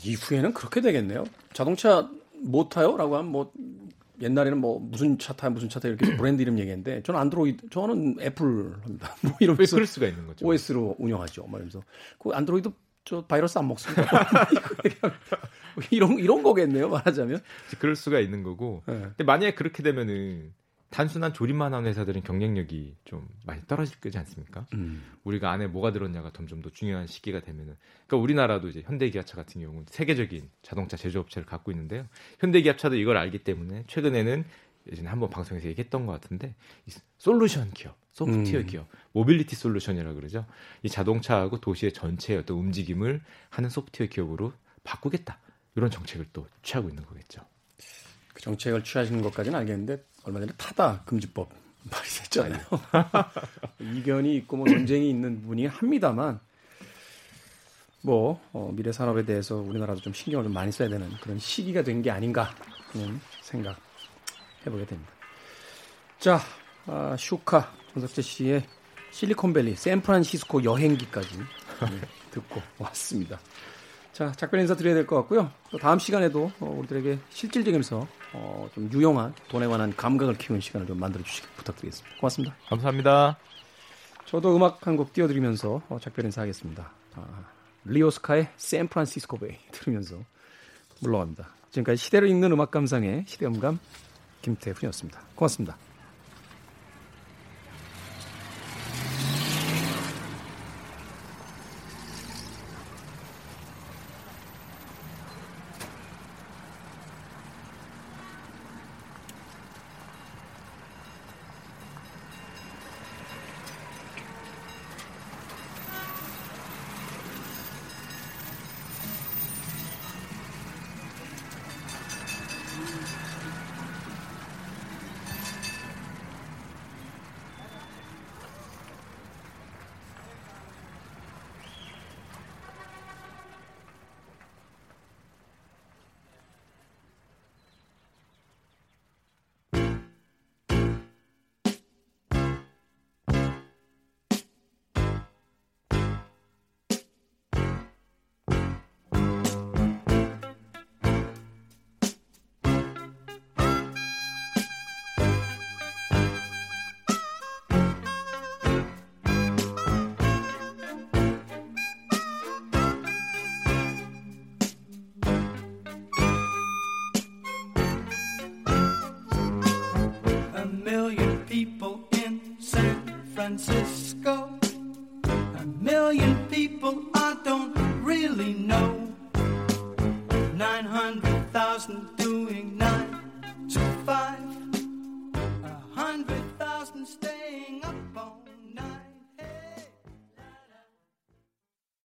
이후에는 그렇게 되겠네요. 자동차 못 타요라고 하면 뭐 옛날에는 뭐 무슨 차 타요 무슨 차 타요 이렇게 브랜드 이름 얘기했는데 저는 안드로이드 저는 애플 합니다. 뭐왜 이러면서 그럴 수가 있는 거죠? OS로 운영하죠. 말면서 그 안드로이드 저 바이러스 안 먹습니다. 이런 이런 거겠네요. 말하자면. 그럴 수가 있는 거고 네. 근데 만약에 그렇게 되면은 단순한 조립만 하는 회사들은 경쟁력이 좀 많이 떨어질 거지 않습니까? 음. 우리가 안에 뭐가 들었냐가 점점 더 중요한 시기가 되면은 그러니까 우리나라도 이제 현대기아차 같은 경우는 세계적인 자동차 제조업체를 갖고 있는데요. 현대기아차도 이걸 알기 때문에 최근에는 예전에 한번 방송에서 얘기했던 것 같은데 이 솔루션 기업, 소프트웨어 음. 기업, mobility solution이라고 그러죠. 이 자동차하고 도시의 전체의 어떤 움직임을 하는 소프트웨어 기업으로 바꾸겠다 이런 정책을 또 취하고 있는 거겠죠. 그 정책을 취하시는 것까지는 알겠는데 얼마 전에 타다 금지법 발의됐잖아요. 이견이 있고 뭐 논쟁이 있는 부분이 합니다만 뭐 어, 미래 산업에 대해서 우리나라도 좀 신경을 좀 많이 써야 되는 그런 시기가 된 게 아닌가 하는 생각 해보게 됩니다. 자, 아, 슈카 전석재 씨의 실리콘밸리 샌프란시스코 여행기까지 네, 듣고 왔습니다. 자, 작별 인사 드려야 될 것 같고요. 또 다음 시간에도 어, 우리들에게 실질적이면서 어, 좀 유용한 돈에 관한 감각을 키우는 시간을 좀 만들어 주시길 부탁드리겠습니다. 고맙습니다. 감사합니다. 저도 음악 한 곡 띄워드리면서 어, 작별 인사하겠습니다. 아, 리오스카의 샌프란시스코 베이 들으면서 물러갑니다. 지금까지 시대를 읽는 음악 감상의 시대음감 김태훈이었습니다. 고맙습니다. Francis.